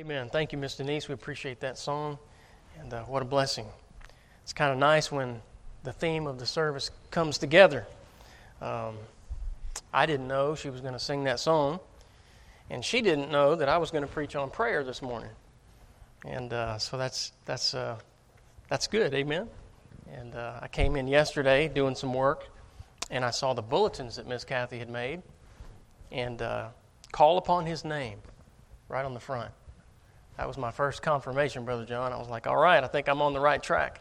Amen. Thank you, Miss Denise. We appreciate that song, and uh, what a blessing. It's kind of nice when the theme of the service comes together. Um, I didn't know she was going to sing that song, and she didn't know that I was going to preach on prayer this morning. And uh, so that's that's uh, that's good. Amen. And uh, I came in yesterday doing some work, and I saw the bulletins that Miss Kathy had made, and uh, call upon His name right on the front. That was my first confirmation, Brother John. I was like, all right, I think I'm on the right track.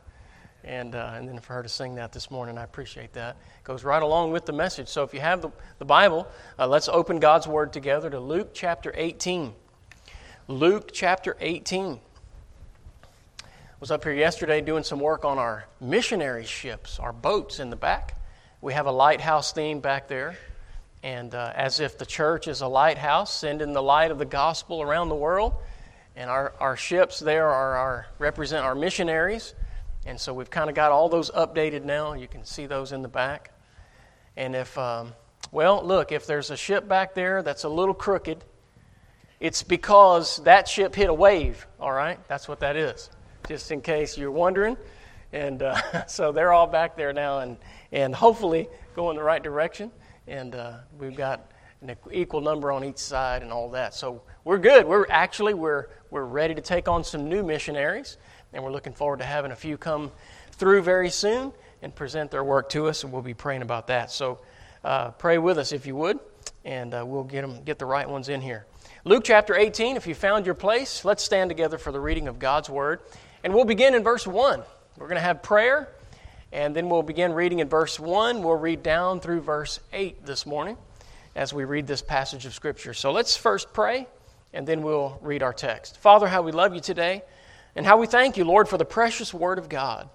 And, uh, and then for her to sing that this morning, I appreciate that. It goes right along with the message. So if you have the, the Bible, uh, let's open God's Word together to Luke chapter 18. Luke chapter 18 was up here yesterday doing some work on our missionary ships, our boats in the back. We have a lighthouse theme back there. And uh, as if the church is a lighthouse, sending the light of the gospel around the world. And our, our ships there are our, represent our missionaries. And so we've kind of got all those updated now. You can see those in the back. And if, um, well, look, if there's a ship back there that's a little crooked, it's because that ship hit a wave, all right? That's what that is just in case you're wondering. And uh, so they're all back there now and, and hopefully going the right direction. And uh, we've got an equal number on each side and all that. So we're good. We're actually, we're, we're ready to take on some new missionaries. And we're looking forward to having a few come through very soon and present their work to us. And we'll be praying about that. So uh, pray with us if you would. And uh, we'll get, them, get the right ones in here. Luke chapter 18, if you found your place, let's stand together for the reading of God's Word. And we'll begin in verse 1. We're going to have prayer, and then we'll begin reading in verse 1. We'll read down through verse 8 this morning as we read this passage of Scripture. So let's first pray, and then we'll read our text. Father, how we love you today, and how we thank you, Lord, for the precious Word of God.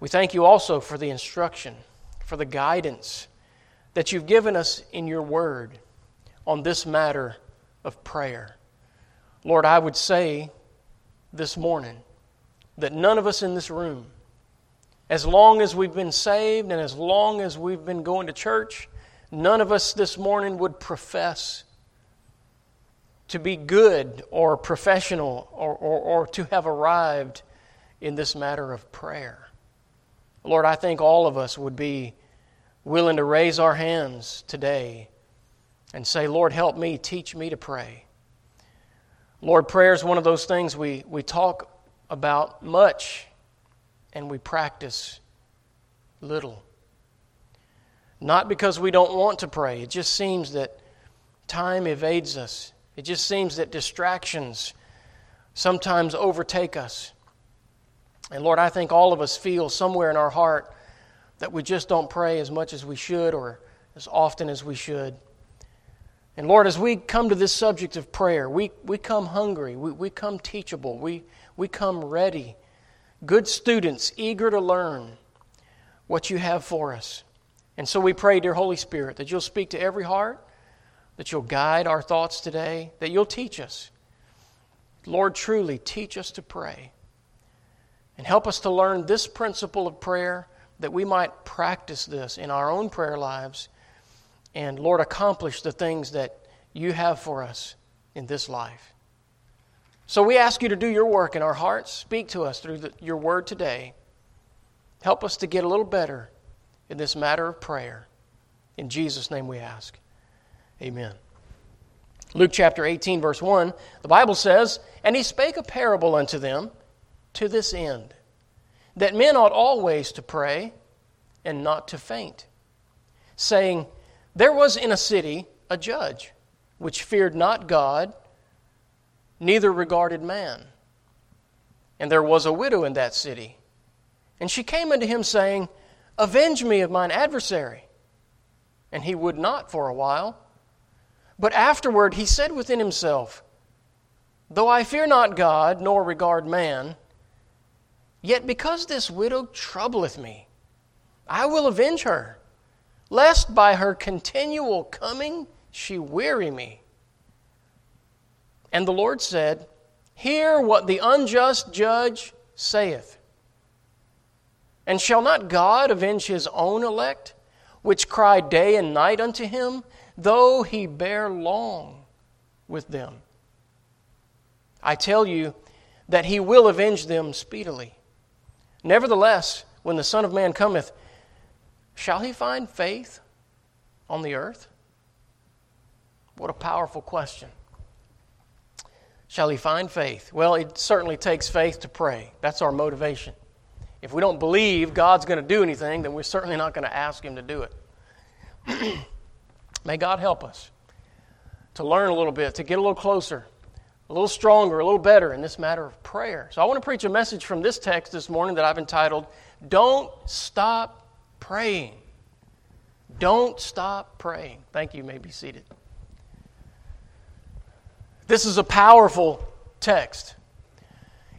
We thank you also for the instruction, for the guidance that you've given us in your Word on this matter of prayer. Lord, I would say this morning that none of us in this room, as long as we've been saved and as long as we've been going to church, none of us this morning would profess to be good or professional or, or, or to have arrived in this matter of prayer. Lord, I think all of us would be willing to raise our hands today and say, Lord, help me, teach me to pray. Lord, prayer is one of those things we, we talk about much and we practice little. Not because we don't want to pray, it just seems that time evades us. It just seems that distractions sometimes overtake us. And Lord, I think all of us feel somewhere in our heart that we just don't pray as much as we should or as often as we should. And Lord, as we come to this subject of prayer, we, we come hungry, we, we come teachable, we, we come ready, good students, eager to learn what you have for us. And so we pray, dear Holy Spirit, that you'll speak to every heart, that you'll guide our thoughts today, that you'll teach us. Lord, truly teach us to pray. And help us to learn this principle of prayer that we might practice this in our own prayer lives and, Lord, accomplish the things that you have for us in this life. So we ask you to do your work in our hearts. Speak to us through the, your word today. Help us to get a little better in this matter of prayer. In Jesus' name we ask. Amen. Luke chapter 18, verse 1, the Bible says, And he spake a parable unto them to this end, that men ought always to pray and not to faint, saying, there was in a city a judge which feared not God, neither regarded man. And there was a widow in that city. And she came unto him, saying, Avenge me of mine adversary. And he would not for a while. But afterward he said within himself, Though I fear not God, nor regard man, yet because this widow troubleth me, I will avenge her lest by her continual coming she weary me. And the Lord said, Hear what the unjust judge saith. And shall not God avenge his own elect, which cry day and night unto him, though he bear long with them? I tell you that he will avenge them speedily. Nevertheless, when the Son of Man cometh, shall he find faith on the earth? What a powerful question. Shall he find faith? Well, it certainly takes faith to pray. That's our motivation. If we don't believe God's going to do anything, then we're certainly not going to ask Him to do it. May God help us to learn a little bit, to get a little closer, a little stronger, a little better in this matter of prayer. So I want to preach a message from this text this morning that I've entitled, Don't Stop Praying. Don't stop praying. Thank you. you may be seated. This is a powerful text.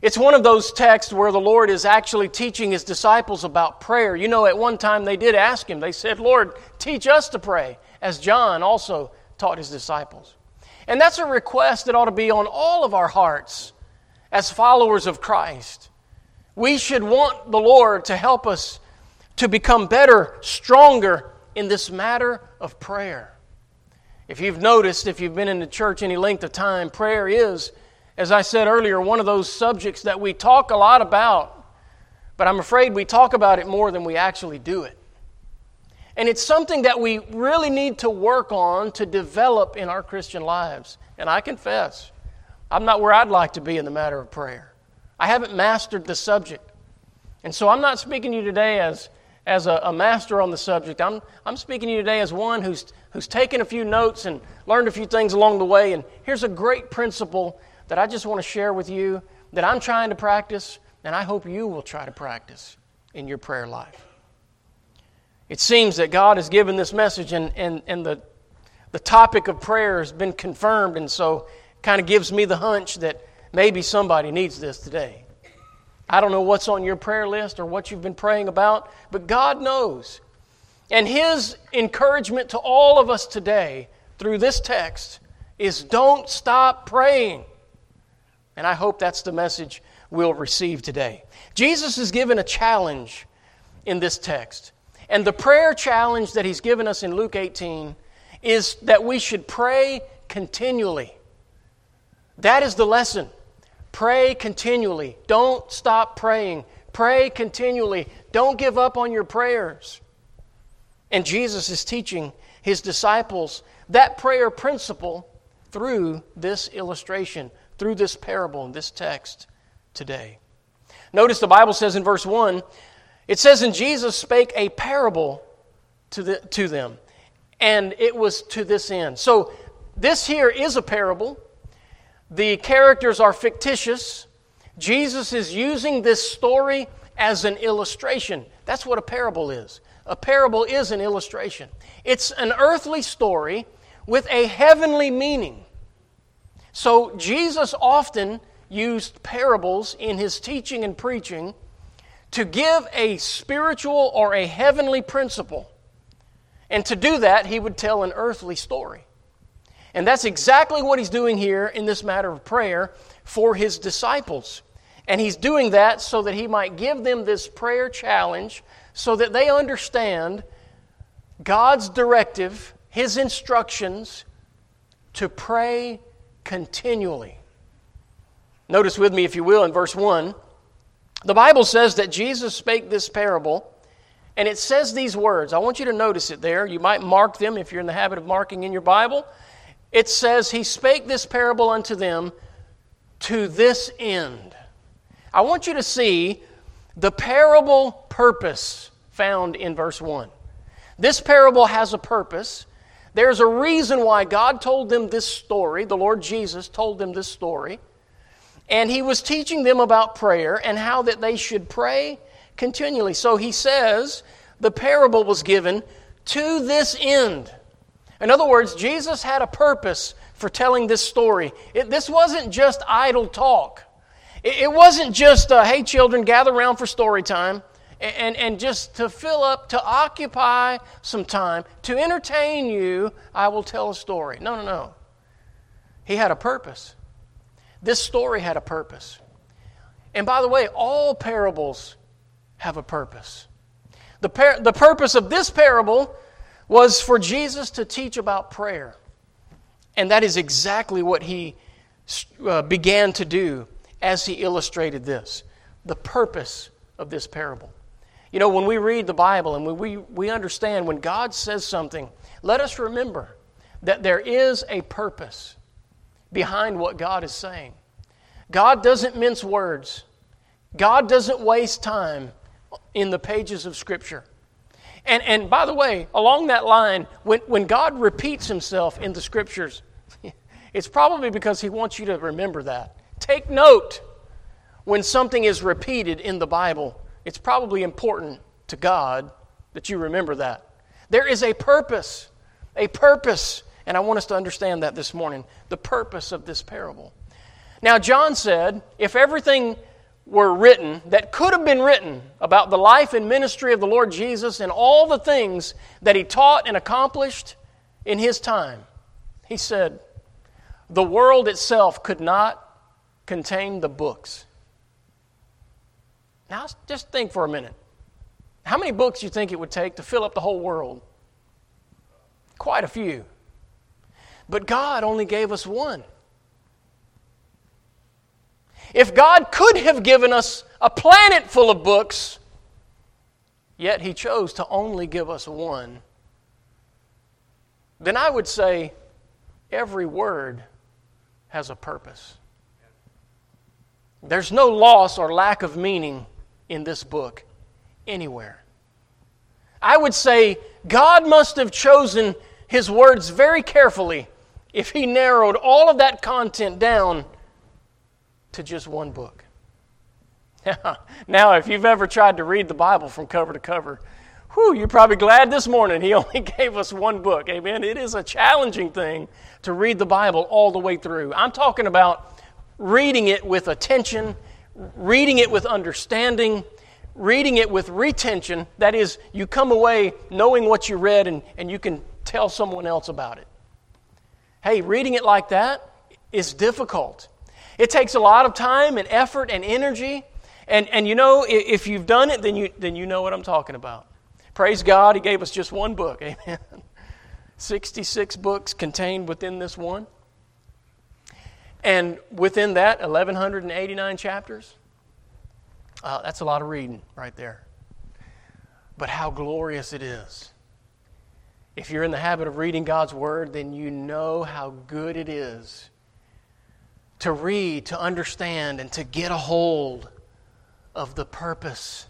It's one of those texts where the Lord is actually teaching his disciples about prayer. You know, at one time they did ask him, they said, Lord, teach us to pray, as John also taught his disciples. And that's a request that ought to be on all of our hearts as followers of Christ. We should want the Lord to help us to become better, stronger in this matter of prayer. If you've noticed, if you've been in the church any length of time, prayer is as I said earlier, one of those subjects that we talk a lot about, but I'm afraid we talk about it more than we actually do it. And it's something that we really need to work on to develop in our Christian lives. And I confess, I'm not where I'd like to be in the matter of prayer. I haven't mastered the subject. And so I'm not speaking to you today as, as a, a master on the subject. I'm, I'm speaking to you today as one who's, who's taken a few notes and learned a few things along the way. And here's a great principle that I just want to share with you that I'm trying to practice, and I hope you will try to practice in your prayer life. It seems that God has given this message, and, and, and the, the topic of prayer has been confirmed, and so kind of gives me the hunch that maybe somebody needs this today. I don't know what's on your prayer list or what you've been praying about, but God knows. And His encouragement to all of us today through this text is don't stop praying. And I hope that's the message we'll receive today. Jesus is given a challenge in this text. And the prayer challenge that he's given us in Luke 18 is that we should pray continually. That is the lesson. Pray continually. Don't stop praying. Pray continually. Don't give up on your prayers. And Jesus is teaching his disciples that prayer principle through this illustration through this parable in this text today. Notice the Bible says in verse 1 it says, And Jesus spake a parable to, the, to them, and it was to this end. So, this here is a parable. The characters are fictitious. Jesus is using this story as an illustration. That's what a parable is. A parable is an illustration, it's an earthly story with a heavenly meaning. So Jesus often used parables in his teaching and preaching to give a spiritual or a heavenly principle. And to do that, he would tell an earthly story. And that's exactly what he's doing here in this matter of prayer for his disciples. And he's doing that so that he might give them this prayer challenge so that they understand God's directive, his instructions to pray continually. Notice with me, if you will, in verse 1, the Bible says that Jesus spake this parable, and it says these words. I want you to notice it there. You might mark them if you're in the habit of marking in your Bible. It says, He spake this parable unto them to this end. I want you to see the parable purpose found in verse 1. This parable has a purpose, there's a reason why God told them this story. The Lord Jesus told them this story. And he was teaching them about prayer and how that they should pray continually. So he says the parable was given to this end. In other words, Jesus had a purpose for telling this story. It, this wasn't just idle talk. It, it wasn't just, uh, hey, children, gather around for story time and, and just to fill up, to occupy some time, to entertain you, I will tell a story. No, no, no. He had a purpose. This story had a purpose. And by the way, all parables have a purpose. The, par- the purpose of this parable was for Jesus to teach about prayer. And that is exactly what he uh, began to do as he illustrated this the purpose of this parable. You know, when we read the Bible and we, we understand when God says something, let us remember that there is a purpose behind what God is saying. God doesn't mince words, God doesn't waste time in the pages of Scripture. And, and by the way, along that line, when, when God repeats himself in the Scriptures, it's probably because he wants you to remember that. Take note when something is repeated in the Bible, it's probably important to God that you remember that. There is a purpose, a purpose, and I want us to understand that this morning the purpose of this parable. Now, John said, if everything were written that could have been written about the life and ministry of the Lord Jesus and all the things that he taught and accomplished in his time, he said, the world itself could not contain the books. Now, just think for a minute. How many books do you think it would take to fill up the whole world? Quite a few. But God only gave us one. If God could have given us a planet full of books, yet He chose to only give us one, then I would say every word has a purpose. There's no loss or lack of meaning in this book anywhere. I would say God must have chosen His words very carefully if He narrowed all of that content down to just one book. now, if you've ever tried to read the Bible from cover to cover, whew, you're probably glad this morning He only gave us one book. Amen. It is a challenging thing to read the Bible all the way through. I'm talking about reading it with attention reading it with understanding, reading it with retention. That is, you come away knowing what you read and, and you can tell someone else about it. Hey, reading it like that is difficult. It takes a lot of time and effort and energy. And, and you know, if you've done it, then you, then you know what I'm talking about. Praise God, He gave us just one book. Amen. 66 books contained within this one. And within that, 1,189 chapters. Uh, that's a lot of reading right there. But how glorious it is. If you're in the habit of reading God's Word, then you know how good it is to read, to understand, and to get a hold of the purpose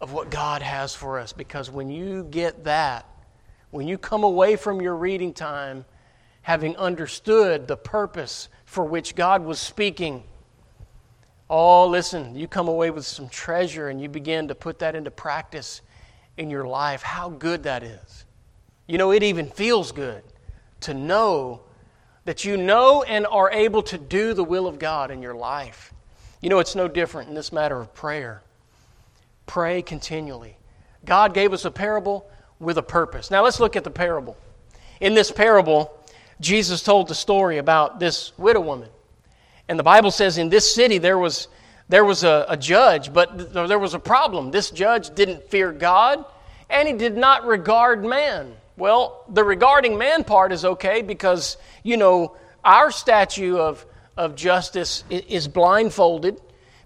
of what God has for us. Because when you get that, when you come away from your reading time having understood the purpose for which God was speaking. Oh, listen, you come away with some treasure and you begin to put that into practice in your life. How good that is. You know, it even feels good to know that you know and are able to do the will of God in your life. You know, it's no different in this matter of prayer. Pray continually. God gave us a parable with a purpose. Now, let's look at the parable. In this parable, Jesus told the story about this widow woman. And the Bible says in this city there was, there was a, a judge, but there was a problem. This judge didn't fear God and he did not regard man. Well, the regarding man part is okay because, you know, our statue of, of justice is blindfolded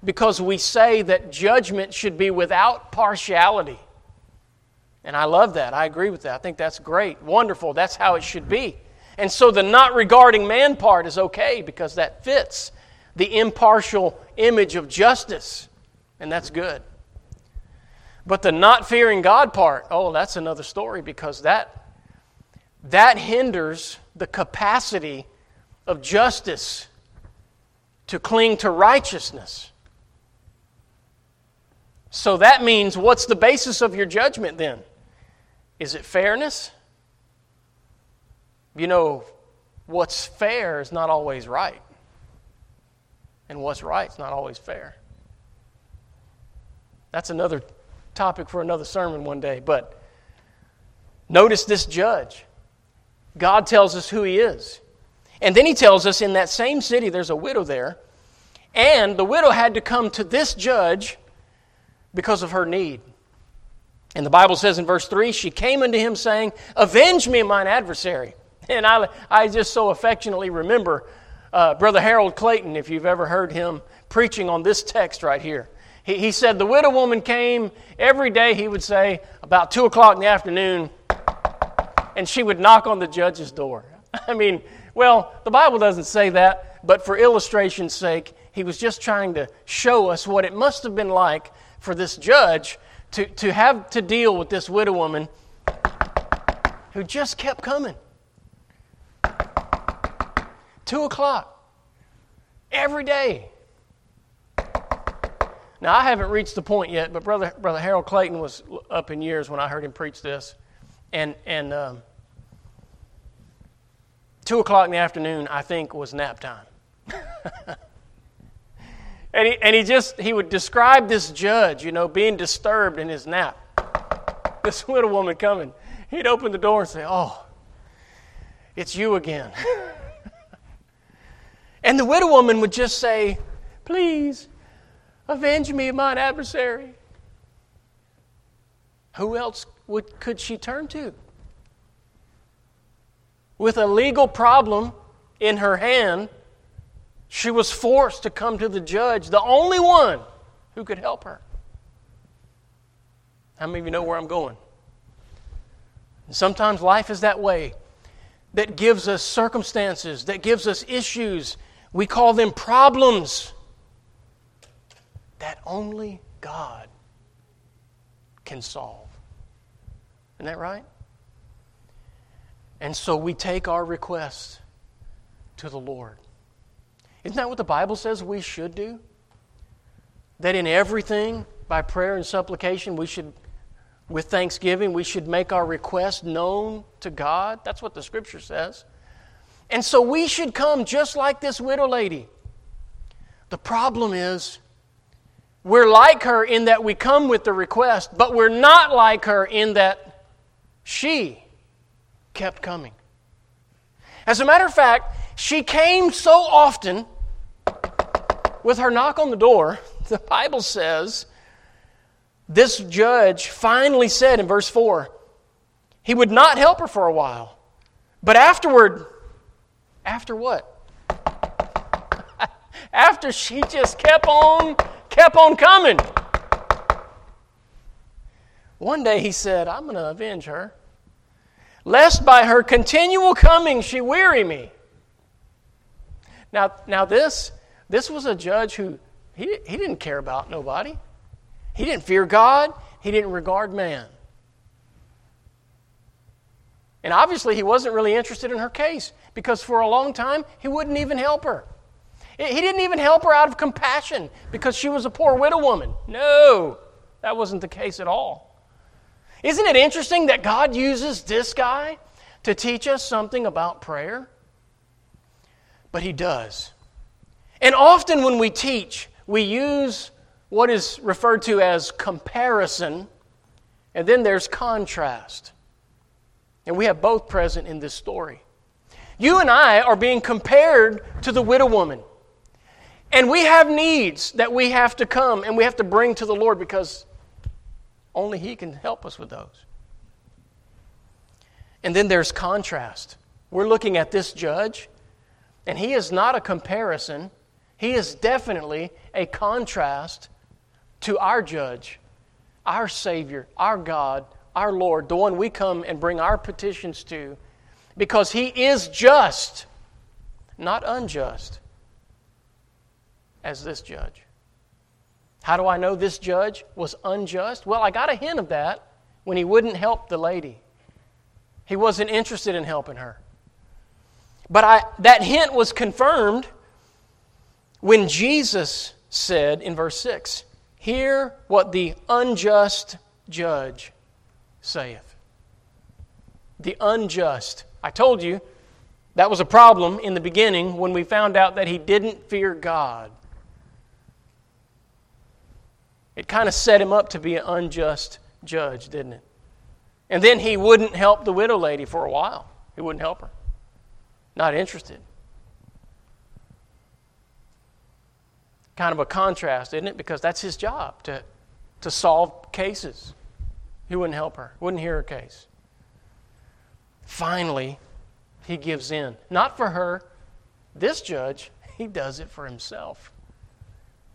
because we say that judgment should be without partiality. And I love that. I agree with that. I think that's great. Wonderful. That's how it should be. And so the not regarding man part is okay because that fits the impartial image of justice, and that's good. But the not fearing God part, oh, that's another story because that that hinders the capacity of justice to cling to righteousness. So that means what's the basis of your judgment then? Is it fairness? You know, what's fair is not always right, and what's right is not always fair. That's another topic for another sermon one day, but notice this judge. God tells us who he is. And then he tells us in that same city there's a widow there, and the widow had to come to this judge because of her need. And the Bible says in verse 3 she came unto him saying, Avenge me, mine adversary. And I, I just so affectionately remember uh, Brother Harold Clayton, if you've ever heard him preaching on this text right here. He, he said the widow woman came every day, he would say, about 2 o'clock in the afternoon, and she would knock on the judge's door. I mean, well, the Bible doesn't say that, but for illustration's sake, he was just trying to show us what it must have been like for this judge to, to have to deal with this widow woman who just kept coming. Two o'clock every day. Now, I haven't reached the point yet, but Brother, Brother Harold Clayton was up in years when I heard him preach this. And, and um, 2 o'clock in the afternoon, I think, was nap time. and, he, and he just, he would describe this judge, you know, being disturbed in his nap. This little woman coming. He'd open the door and say, Oh, it's you again. and the widow woman would just say, Please, avenge me of mine adversary. Who else would, could she turn to? With a legal problem in her hand, she was forced to come to the judge, the only one who could help her. How many of you know where I'm going? Sometimes life is that way that gives us circumstances, that gives us issues. We call them problems that only God can solve. Isn't that right? And so we take our requests to the Lord. Isn't that what the Bible says we should do? That in everything, by prayer and supplication, we should, with thanksgiving, we should make our request known to God? That's what the Scripture says. And so we should come just like this widow lady. The problem is, we're like her in that we come with the request, but we're not like her in that she kept coming. As a matter of fact, she came so often with her knock on the door, the Bible says this judge finally said in verse 4 he would not help her for a while. But afterward, after what? after she just kept on kept on coming. One day he said, I'm going to avenge her, lest by her continual coming she weary me. Now, now this, this was a judge who he, he didn't care about nobody. He didn't fear God. He didn't regard man. And obviously, he wasn't really interested in her case because for a long time, he wouldn't even help her. He didn't even help her out of compassion because she was a poor widow woman. No, that wasn't the case at all. Isn't it interesting that God uses this guy to teach us something about prayer? But he does. And often when we teach, we use what is referred to as comparison, and then there's contrast. And we have both present in this story. You and I are being compared to the widow woman. And we have needs that we have to come and we have to bring to the Lord because only He can help us with those. And then there's contrast. We're looking at this judge, and he is not a comparison, he is definitely a contrast to our judge, our Savior, our God, our Lord, the one we come and bring our petitions to, because he is just, not unjust as this judge. How do I know this judge was unjust? Well, I got a hint of that when he wouldn't help the lady. He wasn't interested in helping her. But I, that hint was confirmed when Jesus said in verse 6 Hear what the unjust judge saith. The unjust. I told you that was a problem in the beginning when we found out that he didn't fear God. It kind of set him up to be an unjust judge, didn't it? And then he wouldn't help the widow lady for a while. He wouldn't help her. Not interested. Kind of a contrast, isn't it? Because that's his job to, to solve cases. He wouldn't help her, wouldn't hear her case. Finally, he gives in. Not for her, This judge, he does it for himself.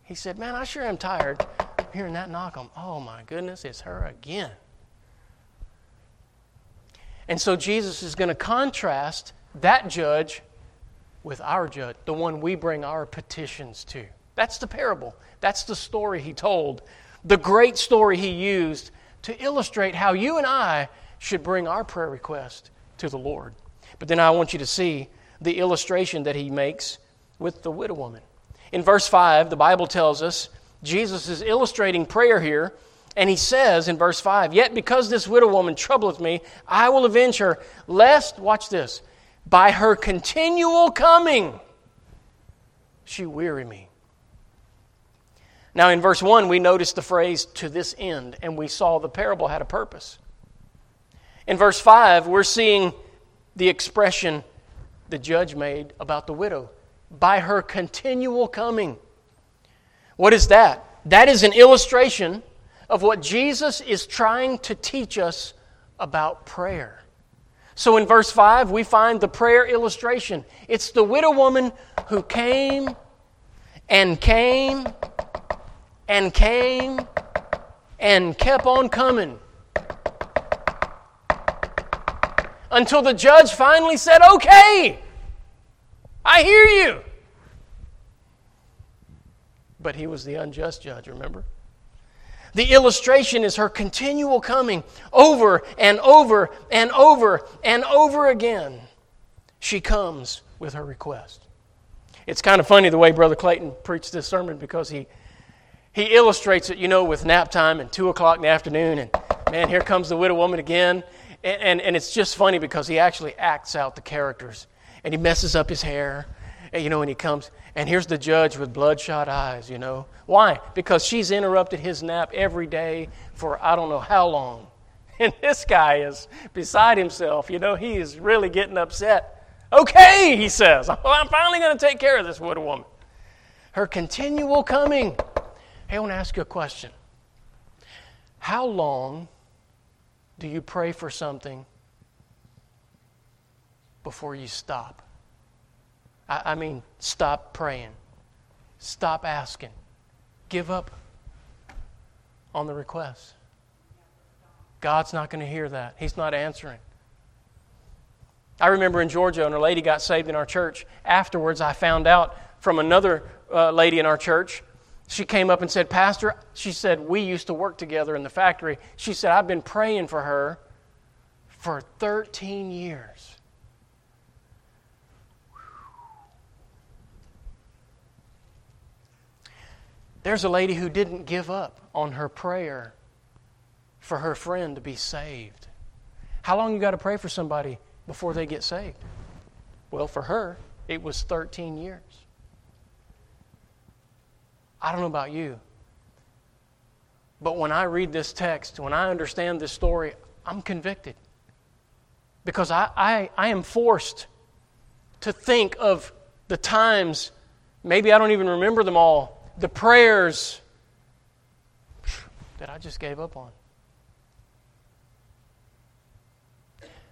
He said, Man, I sure am tired hearing that knock on. Oh my goodness, it's her again. And so Jesus is going to contrast that judge with our judge, the one we bring our petitions to. That's the parable. That's the story he told. The great story he used to illustrate how you and I should bring our prayer request to the Lord. But then I want you to see the illustration that he makes with the widow woman. In verse 5, the Bible tells us Jesus is illustrating prayer here, and he says in verse 5 Yet because this widow woman troubleth me, I will avenge her, lest, watch this, by her continual coming she weary me. Now, in verse 1, we noticed the phrase to this end, and we saw the parable had a purpose. In verse 5, we're seeing the expression the judge made about the widow by her continual coming. What is that? That is an illustration of what Jesus is trying to teach us about prayer. So in verse 5, we find the prayer illustration. It's the widow woman who came and came and came and kept on coming until the judge finally said, Okay, I hear you. But he was the unjust judge, remember? The illustration is her continual coming over and over and over and over again. She comes with her request. It's kind of funny the way Brother Clayton preached this sermon because he, he illustrates it, you know, with nap time and 2 o'clock in the afternoon. And man, here comes the widow woman again. And, and, and it's just funny because he actually acts out the characters. And he messes up his hair and, you know, and he comes, and here's the judge with bloodshot eyes, you know. Why? Because she's interrupted his nap every day for I don't know how long. And this guy is beside himself, you know, he is really getting upset. Okay, he says, I'm finally going to take care of this widow woman. Her continual coming. Hey, I want to ask you a question. How long do you pray for something before you stop? I, I mean, stop praying, stop asking, give up on the request. God's not going to hear that. He's not answering. I remember in Georgia, when a lady got saved in our church. Afterwards, I found out from another uh, lady in our church. She came up and said, Pastor, she said, we used to work together in the factory. She said, I've been praying for her for 13 years. There's a lady who didn't give up on her prayer for her friend to be saved. How long you got to pray for somebody before they get saved? Well, for her, it was 13 years. I don't know about you, but when I read this text, when I understand this story, I'm convicted. Because I, I, I am forced to think of the times, maybe I don't even remember them all, the prayers that I just gave up on.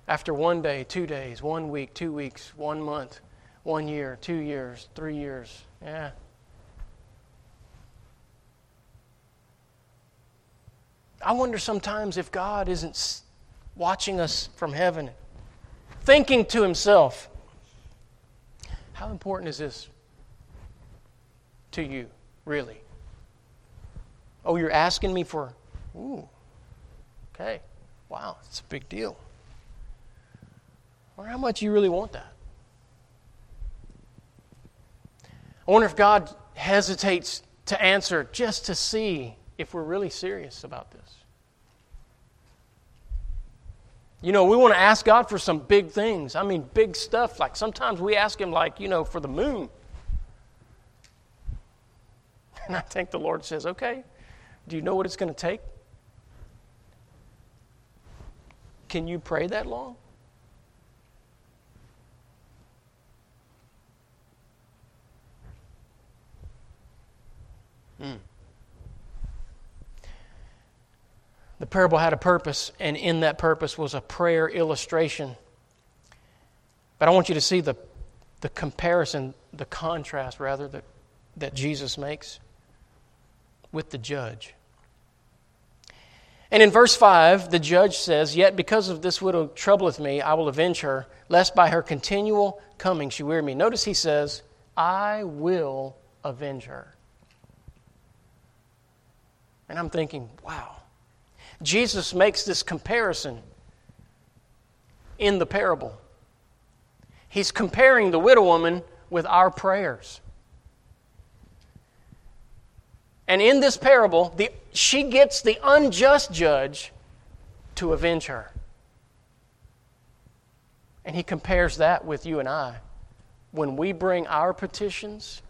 After one day, two days, one week, two weeks, one month, one year, two years, three years, yeah. I wonder sometimes if God isn't watching us from heaven, thinking to himself, how important is this to you? really? Oh, you're asking me for, ooh, okay, wow, it's a big deal. Or how much you really want that. I wonder if God hesitates to answer just to see if we're really serious about this. You know, we want to ask God for some big things. I mean, big stuff. Like sometimes we ask Him, like, you know, for the moon. And I think the Lord says, okay, do you know what it's going to take? Can you pray that long? Hmm. The parable had a purpose, and in that purpose was a prayer illustration. But I want you to see the, the comparison, the contrast, rather, that, that Jesus makes with the judge. And in verse 5, the judge says, Yet because of this widow troubleth me, I will avenge her, lest by her continual coming she weary me. Notice he says, I will avenge her. And I'm thinking, wow. Jesus makes this comparison in the parable. He's comparing the widow woman with our prayers. And in this parable, the, she gets the unjust judge to avenge her. And he compares that with you and I. When we bring our petitions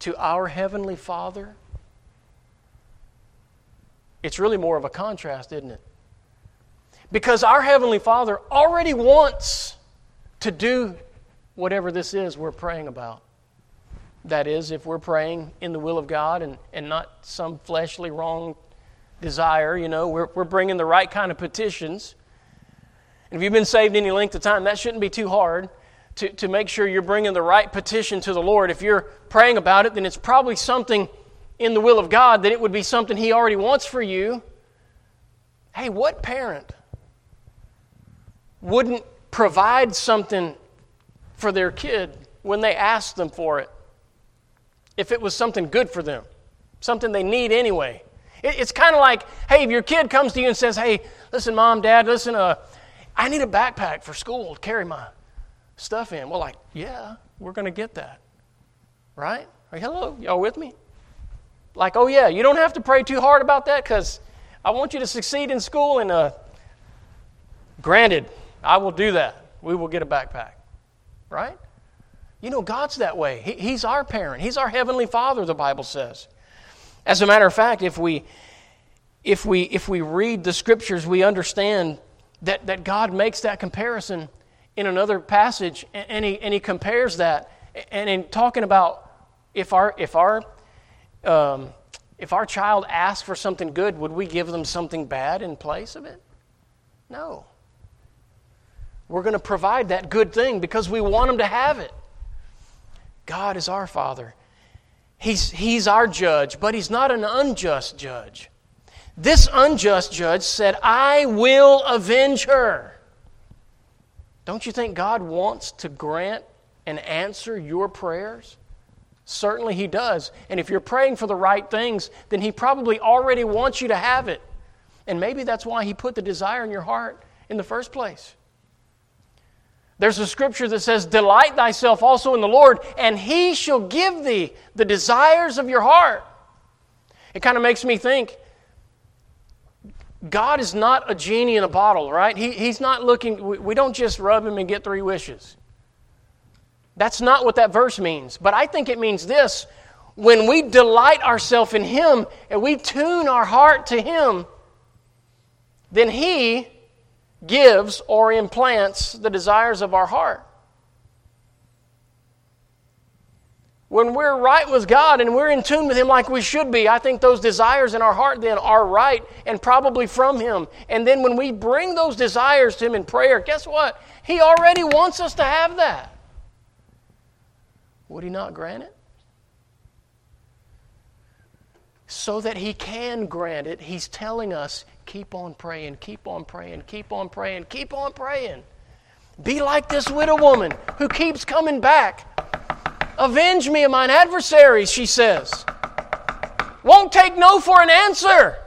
to our Heavenly Father, it's really more of a contrast, isn't it? Because our Heavenly Father already wants to do whatever this is we're praying about. That is, if we're praying in the will of God and, and not some fleshly wrong desire, you know, we're, we're bringing the right kind of petitions. And if you've been saved any length of time, that shouldn't be too hard to, to make sure you're bringing the right petition to the Lord. If you're praying about it, then it's probably something in the will of God that it would be something He already wants for you. Hey, what parent wouldn't provide something for their kid when they ask them for it? if it was something good for them, something they need anyway. It, it's kind of like, hey, if your kid comes to you and says, hey, listen, mom, dad, listen, uh, I need a backpack for school to carry my stuff in. Well, like, yeah, we're going to get that. Right? Like, hello, y'all with me? Like, oh, yeah, you don't have to pray too hard about that because I want you to succeed in school. And uh, granted, I will do that. We will get a backpack. Right? You know, God's that way. He, he's our parent, He's our Heavenly Father, the Bible says. As a matter of fact, if we, if we, if we read the scriptures, we understand that, that God makes that comparison in another passage, and he, and he compares that. And in talking about if our, if, our, um, if our child asks for something good, would we give them something bad in place of it? No. We're going to provide that good thing because we want them to have it. God is our Father. He's, he's our judge, but He's not an unjust judge. This unjust judge said, I will avenge her. Don't you think God wants to grant and answer your prayers? Certainly He does. And if you're praying for the right things, then He probably already wants you to have it. And maybe that's why He put the desire in your heart in the first place. There's a scripture that says, Delight thyself also in the Lord, and he shall give thee the desires of your heart. It kind of makes me think God is not a genie in a bottle, right? He, he's not looking, we, we don't just rub him and get three wishes. That's not what that verse means. But I think it means this when we delight ourselves in him and we tune our heart to him, then he gives or implants the desires of our heart. When we're right with God and we're in tune with Him like we should be, I think those desires in our heart then are right and probably from Him. And then when we bring those desires to Him in prayer, guess what? He already wants us to have that. Would He not grant it? So that He can grant it, He's telling us Keep on praying, keep on praying, keep on praying, keep on praying. Be like this widow woman who keeps coming back. Avenge me of mine adversaries, she says. Won't take no for an answer.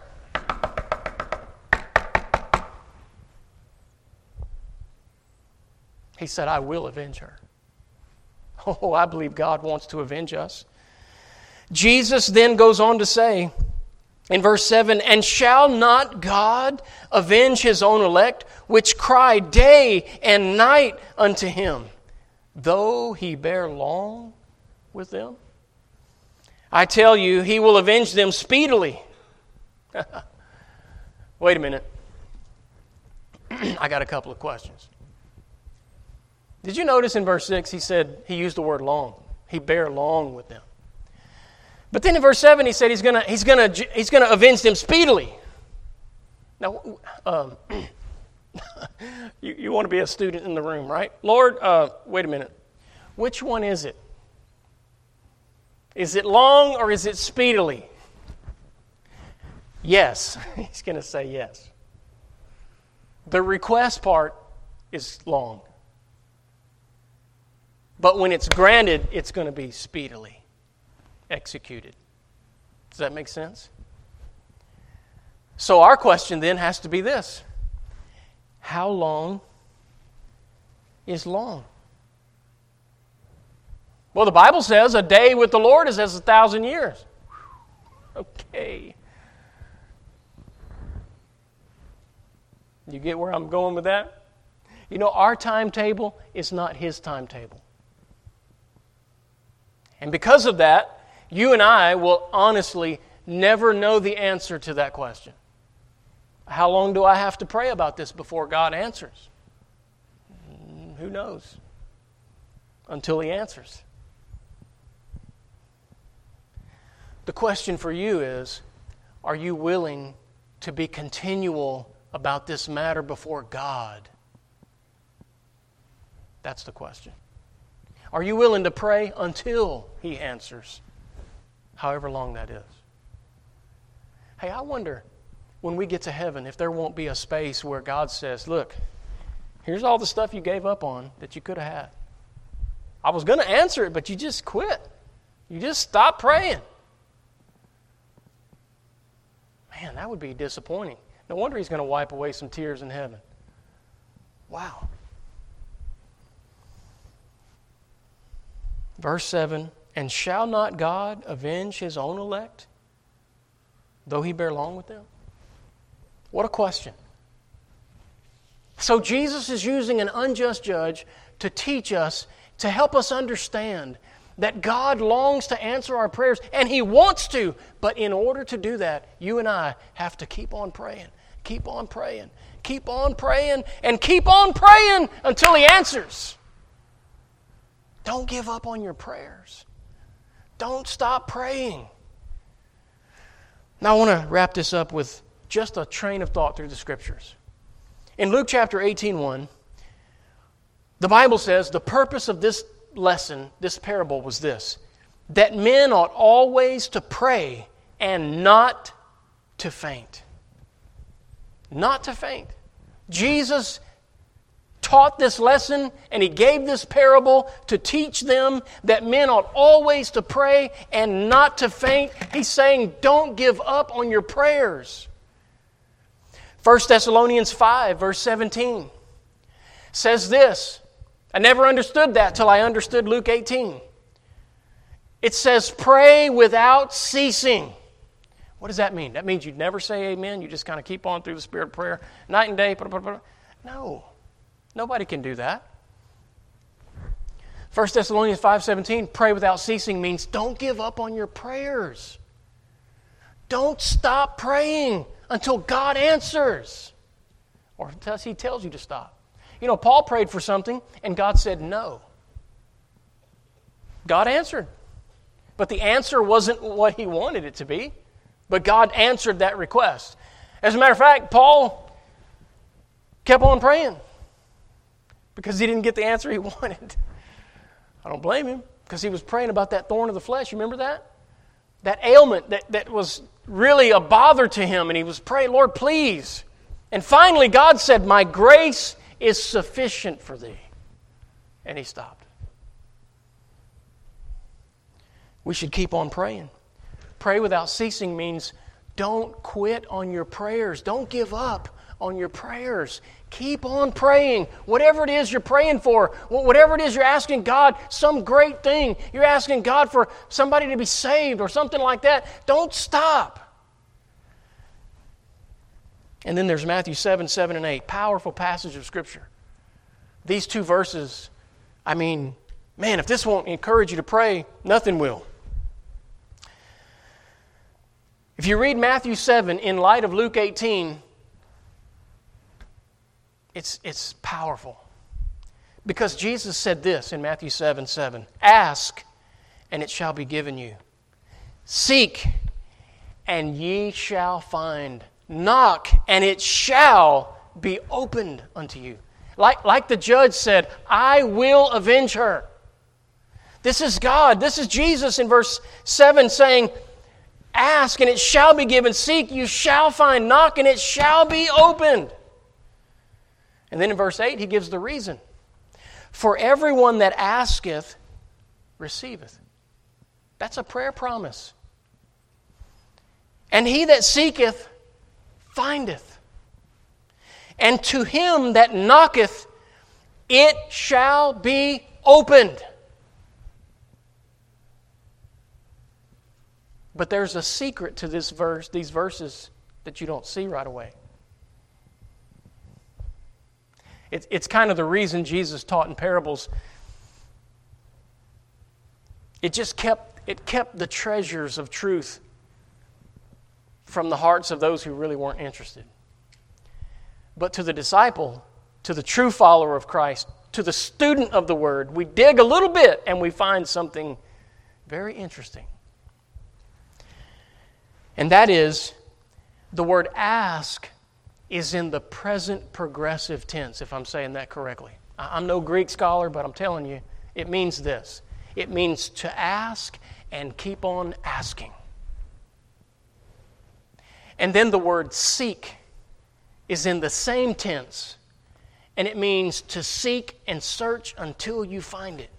He said, I will avenge her. Oh, I believe God wants to avenge us. Jesus then goes on to say, in verse 7 And shall not God avenge his own elect, which cry day and night unto him, though he bear long with them? I tell you, he will avenge them speedily. Wait a minute. I got a couple of questions. Did you notice in verse 6 he said he used the word long? He bear long with them. But then in verse 7, he said he's going he's gonna, he's gonna avenge them speedily. Now, um, you, you want to be a student in the room, right? Lord, uh, wait a minute. Which one is it? Is it long or is it speedily? Yes. He's going to say yes. The request part is long. But when it's granted, it's going to be speedily executed. Does that make sense? So, our question then has to be this How long is long? Well, the Bible says a day with the Lord is as a thousand years. Okay. You get where I'm going with that? You know, our timetable is not His timetable. And because of that, you and I will honestly never know the answer to that question. How long do I have to pray about this before God answers? Who knows? Until He answers. The question for you is Are you willing to be continual about this matter before God? That's the question. Are you willing to pray until He answers, however long that is? Hey, I wonder when we get to heaven if there won't be a space where God says, Look, here's all the stuff you gave up on that you could have had. I was going to answer it, but you just quit. You just stopped praying. Man, that would be disappointing. No wonder He's going to wipe away some tears in heaven. Wow. Verse 7 And shall not God avenge his own elect, though he bear long with them? What a question. So Jesus is using an unjust judge to teach us, to help us understand that God longs to answer our prayers, and He wants to. But in order to do that, you and I have to keep on praying, keep on praying, keep on praying, and keep on praying until He answers. Don't give up on your prayers. Don't stop praying. Now, I want to wrap this up with just a train of thought through the scriptures. In Luke chapter 18, 1, the Bible says the purpose of this lesson, this parable, was this that men ought always to pray and not to faint. Not to faint. Jesus taught this lesson and he gave this parable to teach them that men ought always to pray and not to faint. He's saying, don't give up on your prayers. 1 Thessalonians 5, verse 17 says this. I never understood that till I understood Luke 18. It says, pray without ceasing. What does that mean? That means you never say amen. You just kind of keep on through the spirit of prayer, night and day. No. Nobody can do that. 1 Thessalonians 5:17, pray without ceasing means don't give up on your prayers. Don't stop praying until God answers. Or until he tells you to stop. You know, Paul prayed for something and God said no. God answered. But the answer wasn't what he wanted it to be. But God answered that request. As a matter of fact, Paul kept on praying because he didn't get the answer he wanted. I don't blame him because he was praying about that thorn of the flesh. You remember that? That ailment that, that was really a bother to him, and he was praying, Lord, please. And finally, God said, My grace is sufficient for thee. And he stopped. We should keep on praying. Pray without ceasing means don't quit on your prayers, don't give up on your prayers. Keep on praying. Whatever it is you're praying for, whatever it is you're asking God, some great thing, you're asking God for somebody to be saved or something like that, don't stop. And then there's Matthew 7, 7, and 8. Powerful passage of Scripture. These two verses, I mean, man, if this won't encourage you to pray, nothing will. If you read Matthew 7 in light of Luke 18, it's, it's powerful. Because Jesus said this in Matthew 7 7 Ask, and it shall be given you. Seek, and ye shall find. Knock, and it shall be opened unto you. Like, like the judge said, I will avenge her. This is God. This is Jesus in verse 7 saying, Ask and it shall be given. Seek, you shall find. Knock and it shall be opened. And then in verse 8, he gives the reason. For everyone that asketh, receiveth. That's a prayer promise. And he that seeketh, findeth. And to him that knocketh, it shall be opened. But there's a secret to this verse, these verses that you don't see right away. It, it's kind of the reason Jesus taught in parables. It just kept, it kept the treasures of truth from the hearts of those who really weren't interested. But to the disciple, to the true follower of Christ, to the student of the Word, we dig a little bit and we find something very interesting. And that is the word ask is in the present progressive tense, if I'm saying that correctly. I'm no Greek scholar, but I'm telling you, it means this it means to ask and keep on asking. And then the word seek is in the same tense, and it means to seek and search until you find it.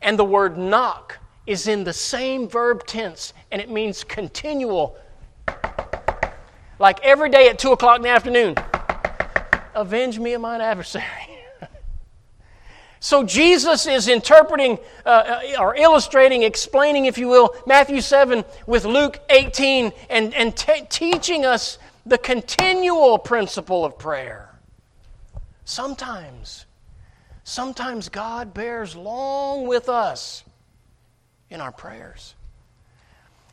And the word knock is in the same verb tense, and it means continual. Like every day at 2 o'clock in the afternoon, avenge me of mine adversary. so Jesus is interpreting uh, uh, or illustrating, explaining, if you will, Matthew 7 with Luke 18 and, and t- teaching us the continual principle of prayer. Sometimes, sometimes God bears long with us in our prayers.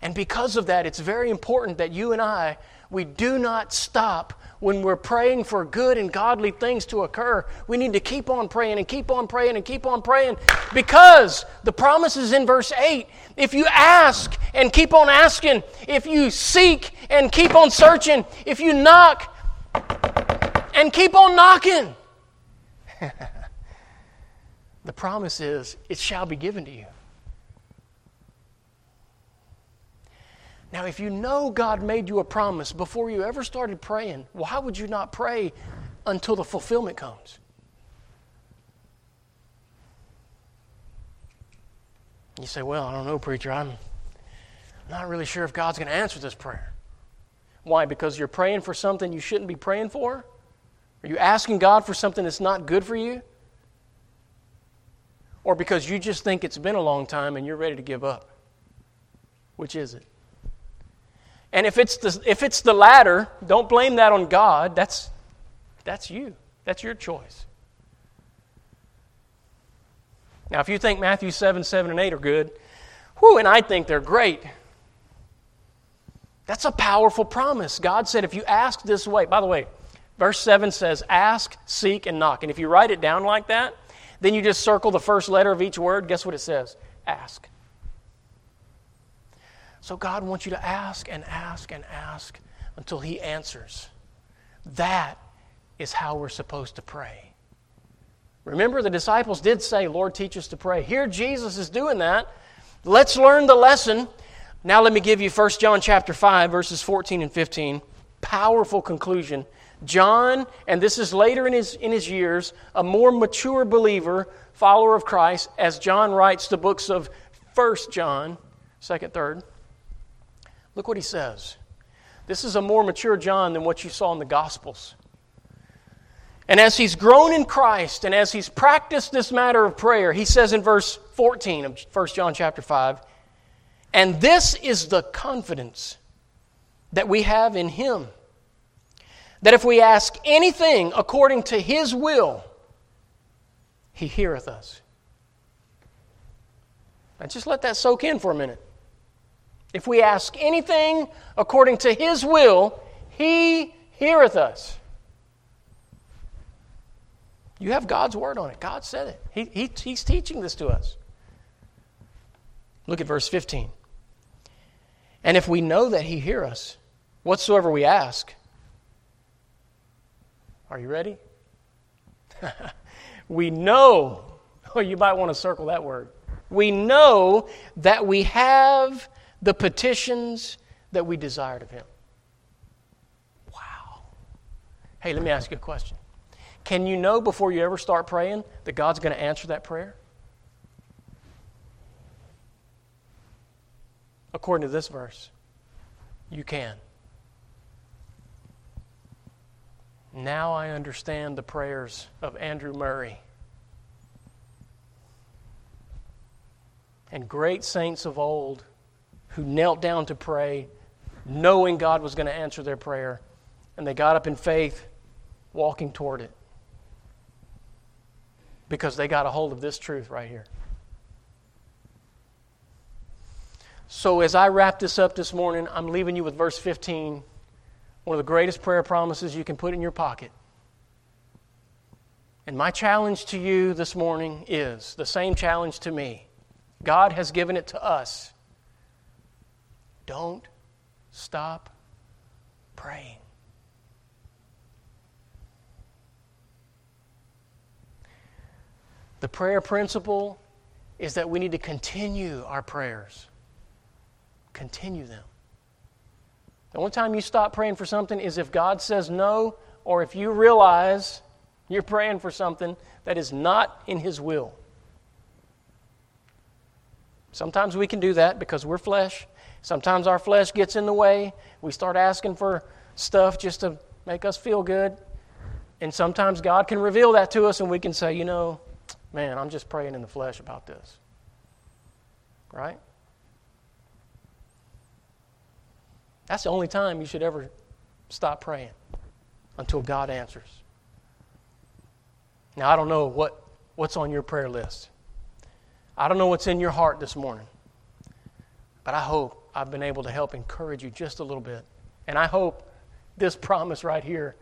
And because of that, it's very important that you and I, we do not stop when we're praying for good and godly things to occur. We need to keep on praying and keep on praying and keep on praying because the promise is in verse 8. If you ask and keep on asking, if you seek and keep on searching, if you knock and keep on knocking, the promise is it shall be given to you. Now, if you know God made you a promise before you ever started praying, why would you not pray until the fulfillment comes? You say, Well, I don't know, preacher. I'm not really sure if God's going to answer this prayer. Why? Because you're praying for something you shouldn't be praying for? Are you asking God for something that's not good for you? Or because you just think it's been a long time and you're ready to give up? Which is it? And if it's the, if it's the latter, don't blame that on God. That's, that's you. That's your choice. Now, if you think Matthew 7, 7, and 8 are good, whew, and I think they're great, that's a powerful promise. God said, if you ask this way, by the way, verse 7 says, ask, seek, and knock. And if you write it down like that, then you just circle the first letter of each word. Guess what it says? Ask. So God wants you to ask and ask and ask until He answers. That is how we're supposed to pray. Remember, the disciples did say, Lord, teach us to pray. Here, Jesus is doing that. Let's learn the lesson. Now, let me give you 1 John chapter 5, verses 14 and 15. Powerful conclusion. John, and this is later in his, in his years, a more mature believer, follower of Christ, as John writes the books of 1 John, 2nd, 3rd. Look what he says. This is a more mature John than what you saw in the Gospels. And as he's grown in Christ and as he's practiced this matter of prayer, he says in verse 14 of 1 John chapter 5, and this is the confidence that we have in him that if we ask anything according to his will, he heareth us. Now just let that soak in for a minute. If we ask anything according to his will, he heareth us. You have God's word on it. God said it. He, he, he's teaching this to us. Look at verse 15. And if we know that he hear us, whatsoever we ask, are you ready? we know Oh, you might want to circle that word. We know that we have the petitions that we desired of Him. Wow. Hey, let me ask you a question. Can you know before you ever start praying that God's going to answer that prayer? According to this verse, you can. Now I understand the prayers of Andrew Murray and great saints of old who knelt down to pray, knowing God was going to answer their prayer, and they got up in faith, walking toward it because they got a hold of this truth right here. So, as I wrap this up this morning, I'm leaving you with verse 15, one of the greatest prayer promises you can put in your pocket. And my challenge to you this morning is the same challenge to me. God has given it to us. Don't stop praying. The prayer principle is that we need to continue our prayers. Continue them. The only time you stop praying for something is if God says no, or if you realize you're praying for something that is not in His will. Sometimes we can do that because we're flesh. Sometimes our flesh gets in the way. We start asking for stuff just to make us feel good. And sometimes God can reveal that to us, and we can say, you know, man, I'm just praying in the flesh about this. Right? That's the only time you should ever stop praying until God answers. Now, I don't know what, what's on your prayer list. I don't know what's in your heart this morning. But I hope I've been able to help encourage you just a little bit. And I hope this promise right here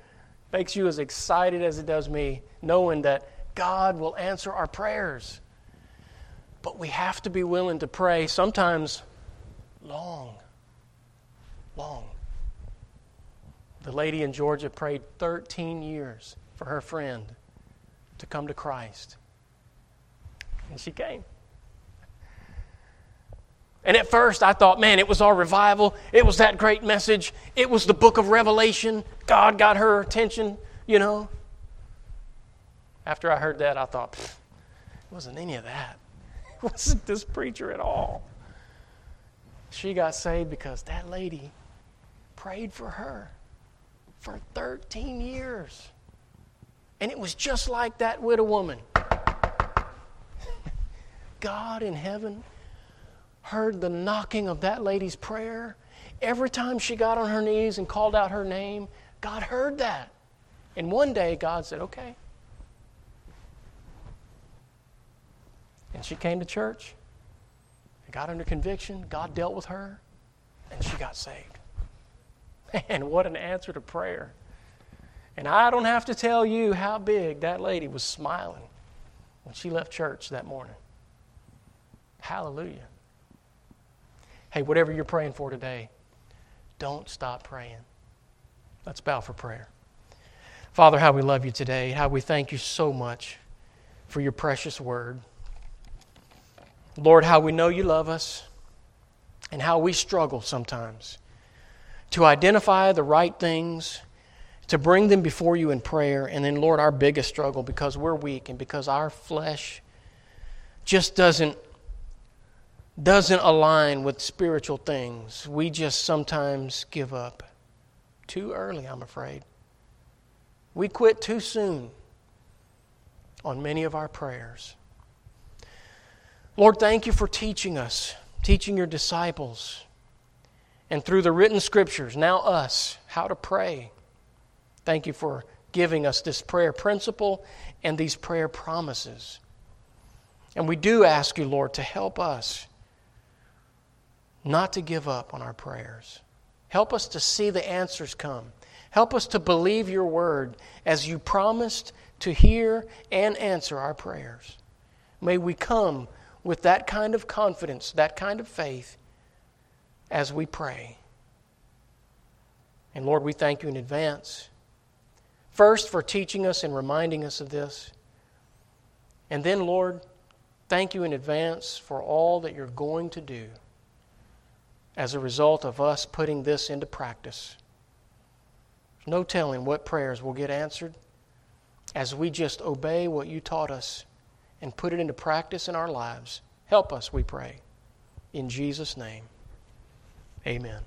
makes you as excited as it does me, knowing that God will answer our prayers. But we have to be willing to pray sometimes long. Long. The lady in Georgia prayed 13 years for her friend to come to Christ. And she came. And at first I thought, man, it was our revival. It was that great message. It was the book of Revelation. God got her attention, you know. After I heard that, I thought, it wasn't any of that. It wasn't this preacher at all. She got saved because that lady prayed for her for 13 years. And it was just like that widow woman. God in heaven heard the knocking of that lady's prayer. Every time she got on her knees and called out her name, God heard that. And one day, God said, Okay, And she came to church, and got under conviction. God dealt with her, and she got saved. And what an answer to prayer. And I don't have to tell you how big that lady was smiling when she left church that morning. Hallelujah. Hey, whatever you're praying for today, don't stop praying. Let's bow for prayer. Father, how we love you today, how we thank you so much for your precious word. Lord, how we know you love us and how we struggle sometimes to identify the right things, to bring them before you in prayer, and then, Lord, our biggest struggle because we're weak and because our flesh just doesn't doesn't align with spiritual things. We just sometimes give up too early, I'm afraid. We quit too soon on many of our prayers. Lord, thank you for teaching us, teaching your disciples, and through the written scriptures, now us, how to pray. Thank you for giving us this prayer principle and these prayer promises. And we do ask you, Lord, to help us not to give up on our prayers. Help us to see the answers come. Help us to believe your word as you promised to hear and answer our prayers. May we come with that kind of confidence, that kind of faith as we pray. And Lord, we thank you in advance. First, for teaching us and reminding us of this. And then, Lord, Thank you in advance for all that you're going to do as a result of us putting this into practice. There's no telling what prayers will get answered as we just obey what you taught us and put it into practice in our lives. Help us, we pray. In Jesus' name, amen.